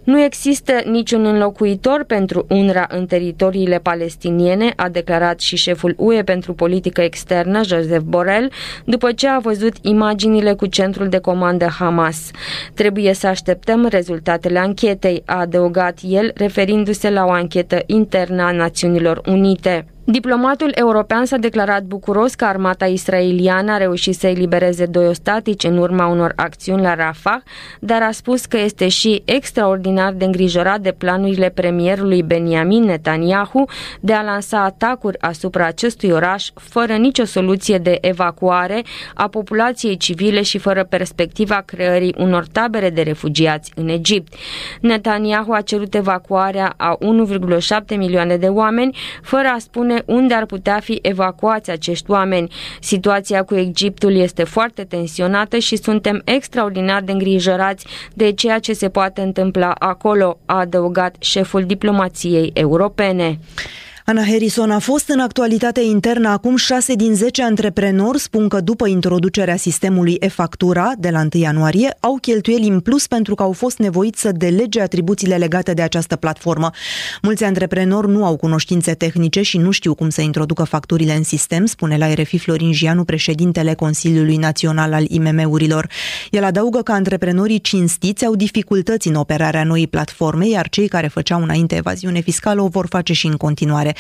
Nu există niciun înlocuitor pentru UNRWA în teritoriile palestiniene, a declarat și șeful UE pentru politică externă, Joseph Borrell, după ce a văzut imaginile cu centrul de comandă Hamas. Trebuie să așteptăm rezultatele anchetei, a adăugat el, referindu-se la o anchetă internă a Națiunilor Unite. Diplomatul european s-a declarat bucuros că armata israeliană a reușit să elibereze doi ostatici în urma unor acțiuni la Rafah, dar a spus că este și extraordinar de îngrijorat de planurile premierului Benjamin Netanyahu de a lansa atacuri asupra acestui oraș fără nicio soluție de evacuare a populației civile și fără perspectiva creării unor tabere de refugiați în Egipt. Netanyahu a cerut evacuarea a 1,7 milioane de oameni fără a spune spune unde ar putea fi evacuați acești oameni. Situația cu Egiptul este foarte tensionată și suntem extraordinar de îngrijorați de ceea ce se poate întâmpla acolo, a adăugat șeful diplomației europene. Ana Harrison a fost în actualitate internă acum 6 din 10 antreprenori spun că după introducerea sistemului e-factura de la 1 ianuarie au cheltuieli în plus pentru că au fost nevoiți să delege atribuțiile legate de această platformă. Mulți antreprenori nu au cunoștințe tehnice și nu știu cum să introducă facturile în sistem, spune la RFI Florin Gianu, președintele Consiliului Național al IMM-urilor. El adaugă că antreprenorii cinstiți au dificultăți în operarea noii platforme, iar cei care făceau înainte evaziune fiscală o vor face și în continuare.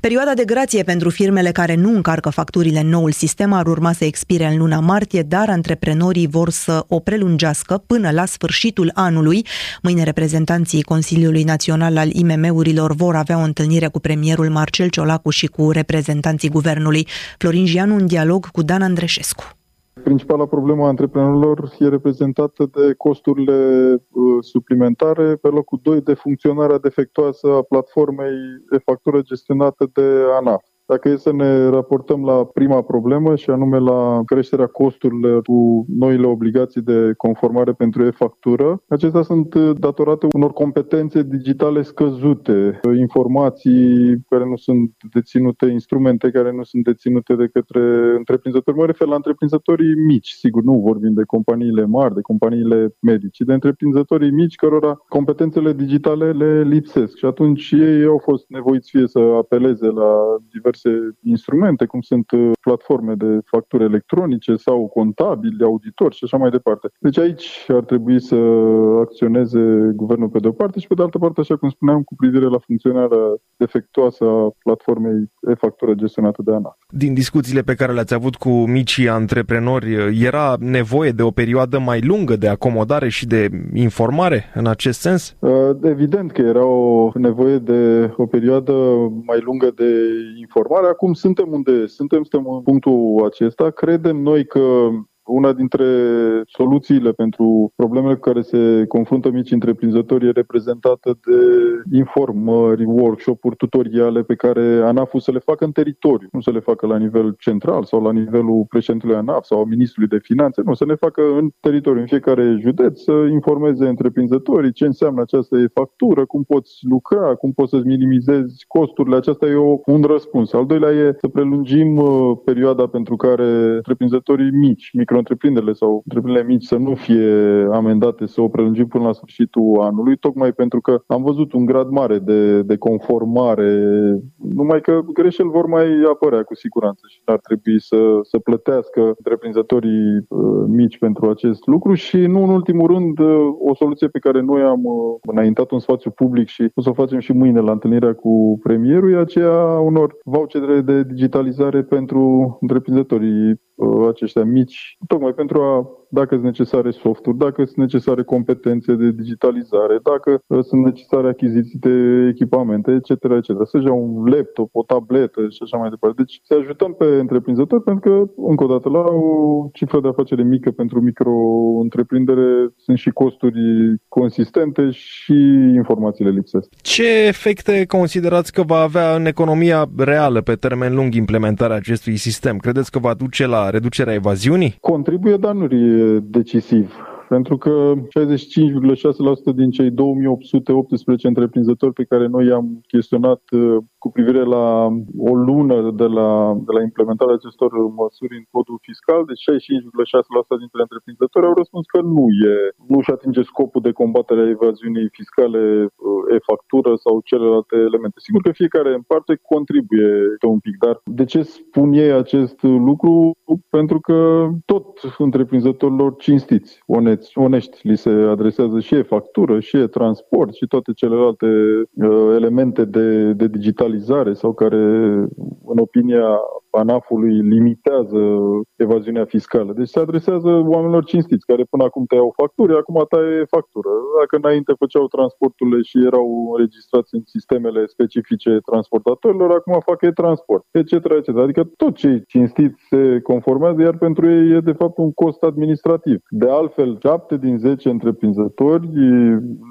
Perioada de grație pentru firmele care nu încarcă facturile în noul sistem ar urma să expire în luna martie, dar antreprenorii vor să o prelungească până la sfârșitul anului. Mâine reprezentanții Consiliului Național al IMM-urilor vor avea o întâlnire cu premierul Marcel Ciolacu și cu reprezentanții guvernului. Florin Gianu în dialog cu Dan Andreșescu. Principala problemă a antreprenorilor e reprezentată de costurile uh, suplimentare, pe locul 2 de funcționarea defectuoasă a platformei de factură gestionată de ANAF. Dacă e să ne raportăm la prima problemă și anume la creșterea costurilor cu noile obligații de conformare pentru e-factură, acestea sunt datorate unor competențe digitale scăzute, informații care nu sunt deținute, instrumente care nu sunt deținute de către întreprinzători. Mă refer la întreprinzătorii mici, sigur, nu vorbim de companiile mari, de companiile medici, ci de întreprinzătorii mici cărora competențele digitale le lipsesc și atunci ei au fost nevoiți fie să apeleze la diverse diverse instrumente, cum sunt uh, platforme de facturi electronice sau contabili, auditori și așa mai departe. Deci aici ar trebui să acționeze guvernul pe de-o parte și pe de altă parte, așa cum spuneam, cu privire la funcționarea defectuoasă a platformei e-factură gestionată de ANAF. Din discuțiile pe care le-ați avut cu micii antreprenori, era nevoie de o perioadă mai lungă de acomodare și de informare în acest sens? Uh, evident că era o nevoie de o perioadă mai lungă de informare. Acum suntem unde suntem, suntem în punctul acesta. Credem noi că una dintre soluțiile pentru problemele cu care se confruntă mici întreprinzători e reprezentată de informări, workshop-uri, tutoriale pe care ANAF să le facă în teritoriu, nu să le facă la nivel central sau la nivelul președintelui ANAF sau a ministrului de finanțe, nu, să le facă în teritoriu, în fiecare județ, să informeze întreprinzătorii ce înseamnă această factură, cum poți lucra, cum poți să-ți minimizezi costurile. Aceasta e o, un răspuns. Al doilea e să prelungim uh, perioada pentru care întreprinzătorii mici, micro întreprinderile sau întreprinderile mici să nu fie amendate, să o prelungim până la sfârșitul anului, tocmai pentru că am văzut un grad mare de, de conformare, numai că greșeli vor mai apărea cu siguranță și ar trebui să, să plătească întreprinzătorii uh, mici pentru acest lucru. Și nu în ultimul rând uh, o soluție pe care noi am uh, înaintat în spațiu public și o să o facem și mâine la întâlnirea cu premierul, e aceea unor vouchere de digitalizare pentru întreprinzătorii aceștia mici, tocmai pentru a dacă sunt necesare softuri, dacă sunt necesare competențe de digitalizare, dacă uh, sunt necesare achiziții de echipamente, etc. etc. Să ia un laptop, o tabletă și așa mai departe. Deci să ajutăm pe întreprinzători pentru că, încă o dată, la o cifră de afacere mică pentru micro-întreprindere sunt și costuri consistente și informațiile lipsesc. Ce efecte considerați că va avea în economia reală pe termen lung implementarea acestui sistem? Credeți că va duce la reducerea evaziunii? Contribuie, dar nu decisiv. Pentru că 65,6% din cei 2818 întreprinzători pe care noi i-am chestionat uh, cu privire la o lună de la, de la implementarea acestor măsuri în codul fiscal, deci 65,6% dintre întreprinzători au răspuns că nu e, nu își atinge scopul de combatere a evaziunii fiscale, uh, e-factură sau celelalte elemente. Sigur că fiecare în parte contribuie un pic, dar de ce spun ei acest lucru? Pentru că tot întreprinzătorilor cinstiți, oneți, onești, onești li se adresează și e factură, și e transport și toate celelalte uh, elemente de, de digitalizare sau care, în opinia ANAF-ului limitează evaziunea fiscală. Deci se adresează oamenilor cinstiți, care până acum tăiau facturi, acum taie factură. Dacă înainte făceau transporturile și erau înregistrați în sistemele specifice transportatorilor, acum fac e-transport, etc. etc. Adică tot cei cinstiți se conformează, iar pentru ei e de fapt un cost administrativ. De altfel, 7 din 10 întreprinzători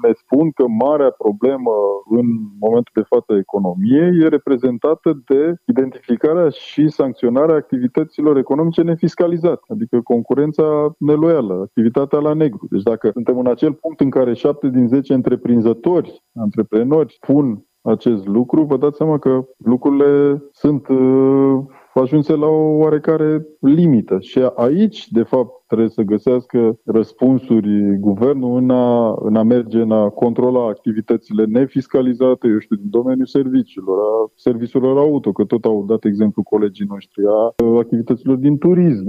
ne spun că marea problemă în momentul de față economiei e reprezentată de identificarea și sancționarea activităților economice nefiscalizate, adică concurența neloială, activitatea la negru. Deci dacă suntem în acel punct în care 7 din 10 întreprinzători, antreprenori pun acest lucru, vă dați seama că lucrurile sunt uh, ajunse la o oarecare limită. Și aici, de fapt, trebuie să găsească răspunsuri guvernul în a, în a merge în a controla activitățile nefiscalizate, eu știu, din domeniul serviciilor, a serviciilor auto, că tot au dat exemplu colegii noștri, a activităților din turism,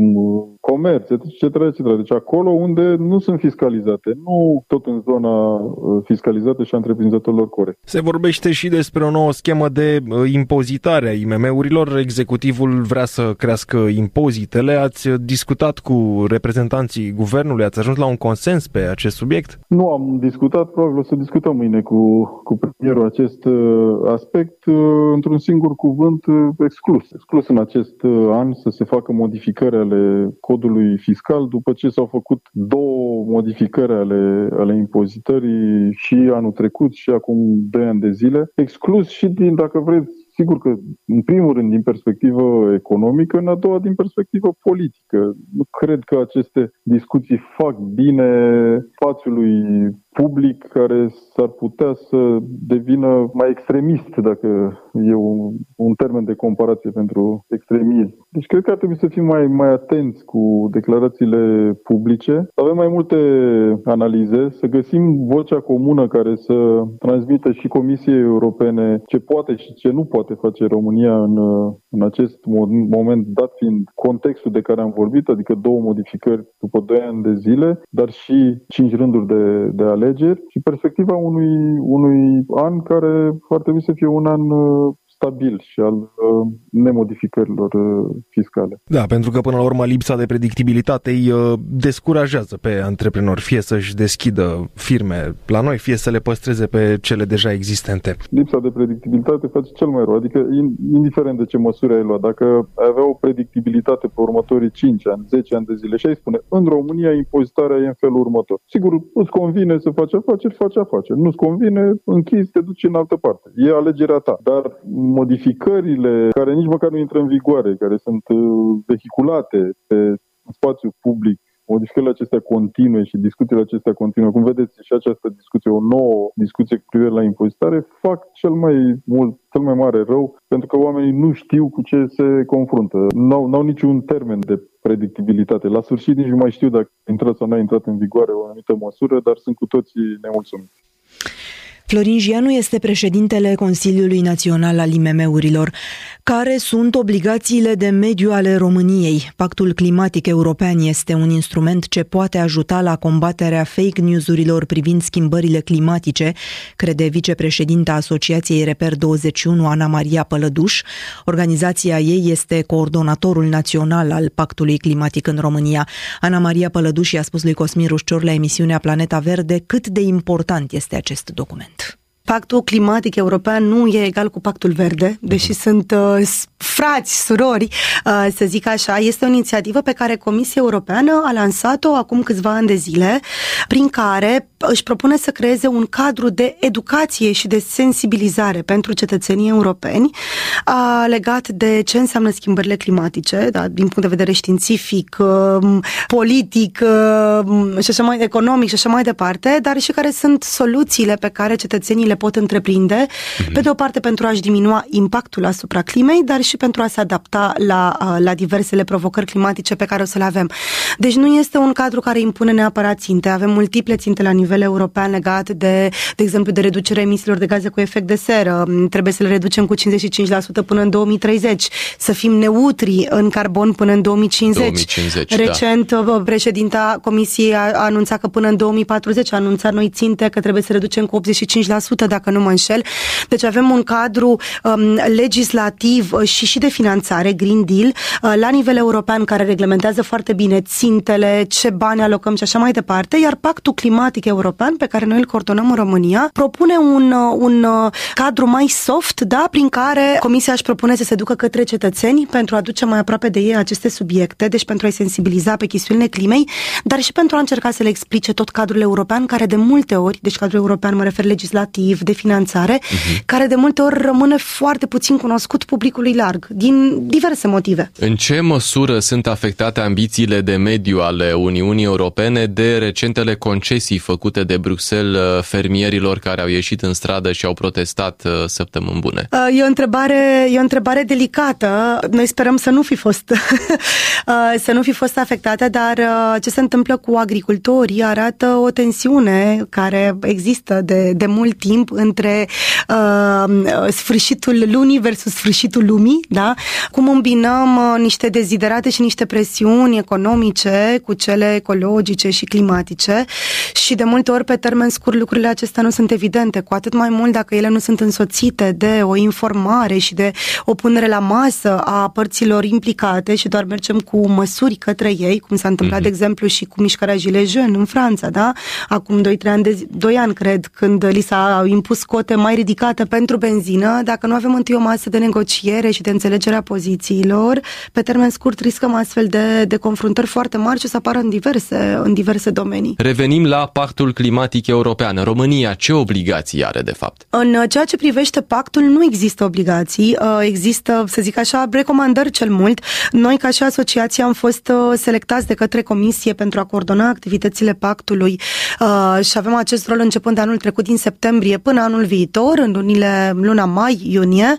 comerț, etc. etc. Deci acolo unde nu sunt fiscalizate, nu tot în zona uh, fiscalizată și a întreprinzătorilor corect. Se vorbește și despre o nouă schemă de uh, impozitare a IMM-urilor. Executivul vrea să crească impozitele. Ați discutat cu reprezentanții reprezentanții guvernului? Ați ajuns la un consens pe acest subiect? Nu am discutat, probabil o să discutăm mâine cu, cu premierul acest uh, aspect. Uh, într-un singur cuvânt, uh, exclus. Exclus în acest an să se facă modificări ale codului fiscal după ce s-au făcut două modificări ale, ale impozitării și anul trecut și acum doi ani de zile. Exclus și din, dacă vreți, sigur că, în primul rând, din perspectivă economică, în a doua, din perspectivă politică. Nu cred că aceste discuții fac bine spațiului public care s-ar putea să devină mai extremist, dacă e un, un termen de comparație pentru extremism. Deci cred că ar trebui să fim mai, mai atenți cu declarațiile publice, să avem mai multe analize, să găsim vocea comună care să transmită și Comisiei Europene ce poate și ce nu poate face România în, în acest moment, dat fiind contextul de care am vorbit, adică două modificări după 2 ani de zile, dar și cinci rânduri de, de alegeri și perspectiva unui, unui an care ar trebui să fie un an uh, stabil și al uh, nemodificărilor uh, fiscale. Da, pentru că până la urmă lipsa de predictibilitate îi uh, descurajează pe antreprenori, fie să-și deschidă firme la noi, fie să le păstreze pe cele deja existente. Lipsa de predictibilitate face cel mai rău, adică indiferent de ce măsuri ai luat, dacă ai avea o predictibilitate pe următorii 5 ani, 10 ani de zile și ai spune, în România impozitarea e în felul următor. Sigur, îți convine să faci afaceri, faci afaceri. Nu-ți convine, închizi, te duci în altă parte. E alegerea ta. Dar modificările care nici măcar nu intră în vigoare, care sunt uh, vehiculate pe spațiu public, modificările acestea continue și discuțiile acestea continue, cum vedeți și această discuție, o nouă discuție cu privire la impozitare, fac cel mai mult, cel mai mare rău, pentru că oamenii nu știu cu ce se confruntă. N-au, n-au niciun termen de predictibilitate. La sfârșit nici nu mai știu dacă a intrat sau nu a intrat în vigoare o anumită măsură, dar sunt cu toții nemulțumiți. Florin Gianu este președintele Consiliului Național al IMM-urilor. Care sunt obligațiile de mediu ale României? Pactul climatic european este un instrument ce poate ajuta la combaterea fake news-urilor privind schimbările climatice, crede vicepreședinta Asociației Reper 21, Ana Maria Pălăduș. Organizația ei este coordonatorul național al Pactului climatic în România. Ana Maria Pălăduș i-a spus lui Cosmin Rușcior la emisiunea Planeta Verde cât de important este acest document. Pactul climatic european nu e egal cu pactul verde, deși uh-huh. sunt uh, frați, surori, uh, să zic așa. Este o inițiativă pe care Comisia Europeană a lansat-o acum câțiva ani de zile, prin care își propune să creeze un cadru de educație și de sensibilizare pentru cetățenii europeni uh, legat de ce înseamnă schimbările climatice, da, din punct de vedere științific, uh, politic uh, și așa mai economic și așa mai departe, dar și care sunt soluțiile pe care cetățenii le pot întreprinde, mm-hmm. pe de o parte pentru a-și diminua impactul asupra climei, dar și pentru a se adapta la, la diversele provocări climatice pe care o să le avem. Deci nu este un cadru care impune neapărat ținte. Avem multiple ținte la nivel european legat de, de exemplu, de reducerea emisiilor de gaze cu efect de seră. Trebuie să le reducem cu 55% până în 2030, să fim neutri în carbon până în 2050. 2050 Recent, da. președinta Comisiei a anunțat că până în 2040 a anunțat noi ținte că trebuie să reducem cu 85% dacă nu mă înșel. Deci avem un cadru um, legislativ uh, și și de finanțare, Green Deal, uh, la nivel european care reglementează foarte bine țintele, ce bani alocăm și așa mai departe, iar Pactul Climatic European, pe care noi îl coordonăm în România, propune un, uh, un uh, cadru mai soft, da, prin care Comisia își propune să se ducă către cetățeni pentru a aduce mai aproape de ei aceste subiecte, deci pentru a-i sensibiliza pe chestiunile climei, dar și pentru a încerca să le explice tot cadrul european, care de multe ori, deci cadrul european mă refer legislativ, de finanțare, uh-huh. care de multe ori rămâne foarte puțin cunoscut publicului larg, din diverse motive. În ce măsură sunt afectate ambițiile de mediu ale Uniunii Europene de recentele concesii făcute de Bruxelles uh, fermierilor care au ieșit în stradă și au protestat uh, săptămâni bune? Uh, e o întrebare, e o întrebare delicată. Noi sperăm să nu fi fost să nu fi fost afectate, dar ce se întâmplă cu agricultorii arată o tensiune care există de, de mult timp între uh, sfârșitul lunii versus sfârșitul lumii, da? Cum îmbinăm uh, niște deziderate și niște presiuni economice cu cele ecologice și climatice și de multe ori pe termen scurt lucrurile acestea nu sunt evidente, cu atât mai mult dacă ele nu sunt însoțite de o informare și de o punere la masă a părților implicate și doar mergem cu măsuri către ei, cum s-a întâmplat, mm-hmm. de exemplu, și cu mișcarea Gilets Jeunes în Franța, da? Acum 2-3 ani, de, 2 ani, cred, când li s-a impus cote mai ridicate pentru benzină, dacă nu avem întâi o masă de negociere și de înțelegerea pozițiilor, pe termen scurt riscăm astfel de, de confruntări foarte mari și să apară în diverse, în diverse domenii. Revenim la Pactul Climatic European. România ce obligații are de fapt? În ceea ce privește pactul nu există obligații, uh, există, să zic așa, recomandări cel mult. Noi ca și asociație am fost uh, selectați de către Comisie pentru a coordona activitățile pactului uh, și avem acest rol începând de anul trecut din septembrie până anul viitor, în lunile, luna mai-iunie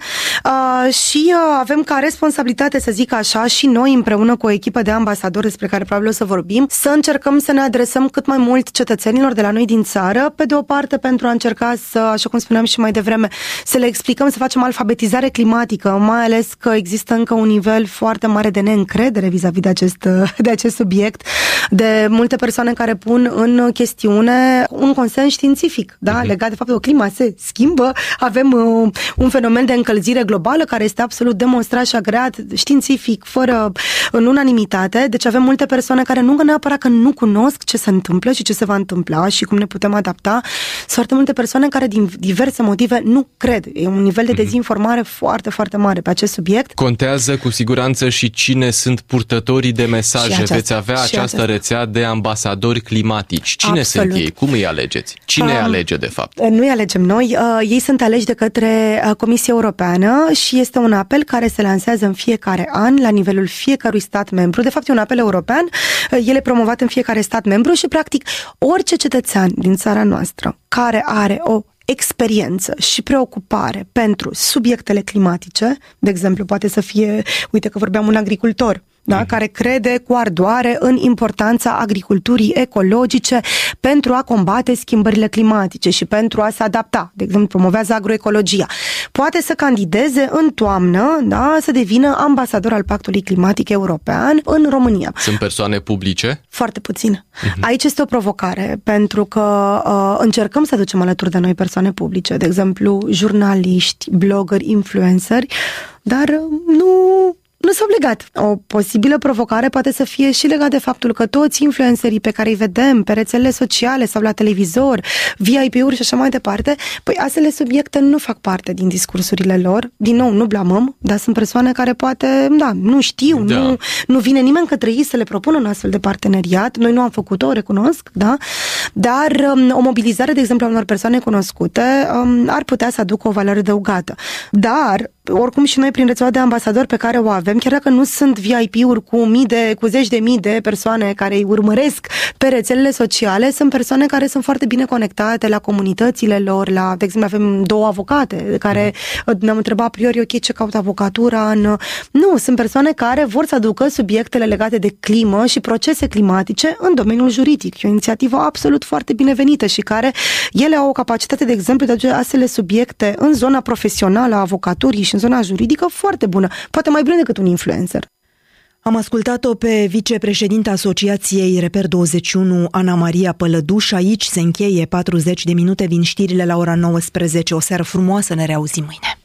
și avem ca responsabilitate, să zic așa, și noi împreună cu o echipă de ambasadori despre care probabil o să vorbim, să încercăm să ne adresăm cât mai mult cetățenilor cetățenilor de la noi din țară, pe de o parte pentru a încerca să, așa cum spuneam și mai devreme, să le explicăm, să facem alfabetizare climatică, mai ales că există încă un nivel foarte mare de neîncredere vis-a-vis de acest, de acest subiect, de multe persoane care pun în chestiune un consens științific, da, uh-huh. legat de faptul că clima se schimbă, avem uh, un fenomen de încălzire globală care este absolut demonstrat și agreat științific, fără în unanimitate, deci avem multe persoane care nu neapărat că nu cunosc ce se întâmplă și ce se va întâmpla și cum ne putem adapta, sunt foarte multe persoane care din diverse motive nu cred. E un nivel de mhm. dezinformare mm-hmm. foarte, foarte mare pe acest subiect. Contează cu siguranță și cine sunt purtătorii de mesaje. Aceasta, Veți avea această aceasta. rețea de ambasadori climatici. Cine Absolut. sunt ei? Cum îi alegeți? Cine um, îi alege, de fapt? Nu îi alegem noi. Uh, ei sunt aleși de către uh, Comisia Europeană și este un apel care se lansează în fiecare an la nivelul fiecărui stat membru. De fapt, e un apel european. Uh, el e promovat în fiecare stat membru și, practic, orice cetățean din țara noastră care are o experiență și preocupare pentru subiectele climatice, de exemplu, poate să fie, uite că vorbeam un agricultor da, mm. care crede cu ardoare în importanța agriculturii ecologice pentru a combate schimbările climatice și pentru a se adapta. De exemplu, promovează agroecologia. Poate să candideze în toamnă, da, să devină ambasador al Pactului Climatic European în România. Sunt persoane publice? Foarte puțin. Mm-hmm. Aici este o provocare, pentru că uh, încercăm să ducem alături de noi persoane publice, de exemplu, jurnaliști, blogări, influenceri, dar uh, nu nu s-au legat. O posibilă provocare poate să fie și legat de faptul că toți influencerii pe care îi vedem pe rețelele sociale sau la televizor, VIP-uri și așa mai departe, păi astfel de subiecte nu fac parte din discursurile lor. Din nou, nu blamăm, dar sunt persoane care poate, da, nu știu, da. nu, nu vine nimeni către ei să le propună un astfel de parteneriat. Noi nu am făcut-o, recunosc, da? Dar um, o mobilizare, de exemplu, a unor persoane cunoscute um, ar putea să aducă o valoare adăugată. Dar oricum și noi prin rețeaua de ambasadori pe care o avem, chiar dacă nu sunt VIP-uri cu mii de, cu zeci de mii de persoane care îi urmăresc pe rețelele sociale, sunt persoane care sunt foarte bine conectate la comunitățile lor, la, de exemplu, avem două avocate care ne-am întrebat a priori, ok, ce caută avocatura în... Nu, sunt persoane care vor să aducă subiectele legate de climă și procese climatice în domeniul juridic. E o inițiativă absolut foarte binevenită și care ele au o capacitate, de exemplu, de a aduce astfel subiecte în zona profesională a avocaturii și în zona juridică foarte bună, poate mai bună decât un influencer. Am ascultat-o pe vicepreședinta Asociației Reper 21, Ana Maria Pălăduș. Aici se încheie 40 de minute din știrile la ora 19. O seară frumoasă, ne reauzim mâine.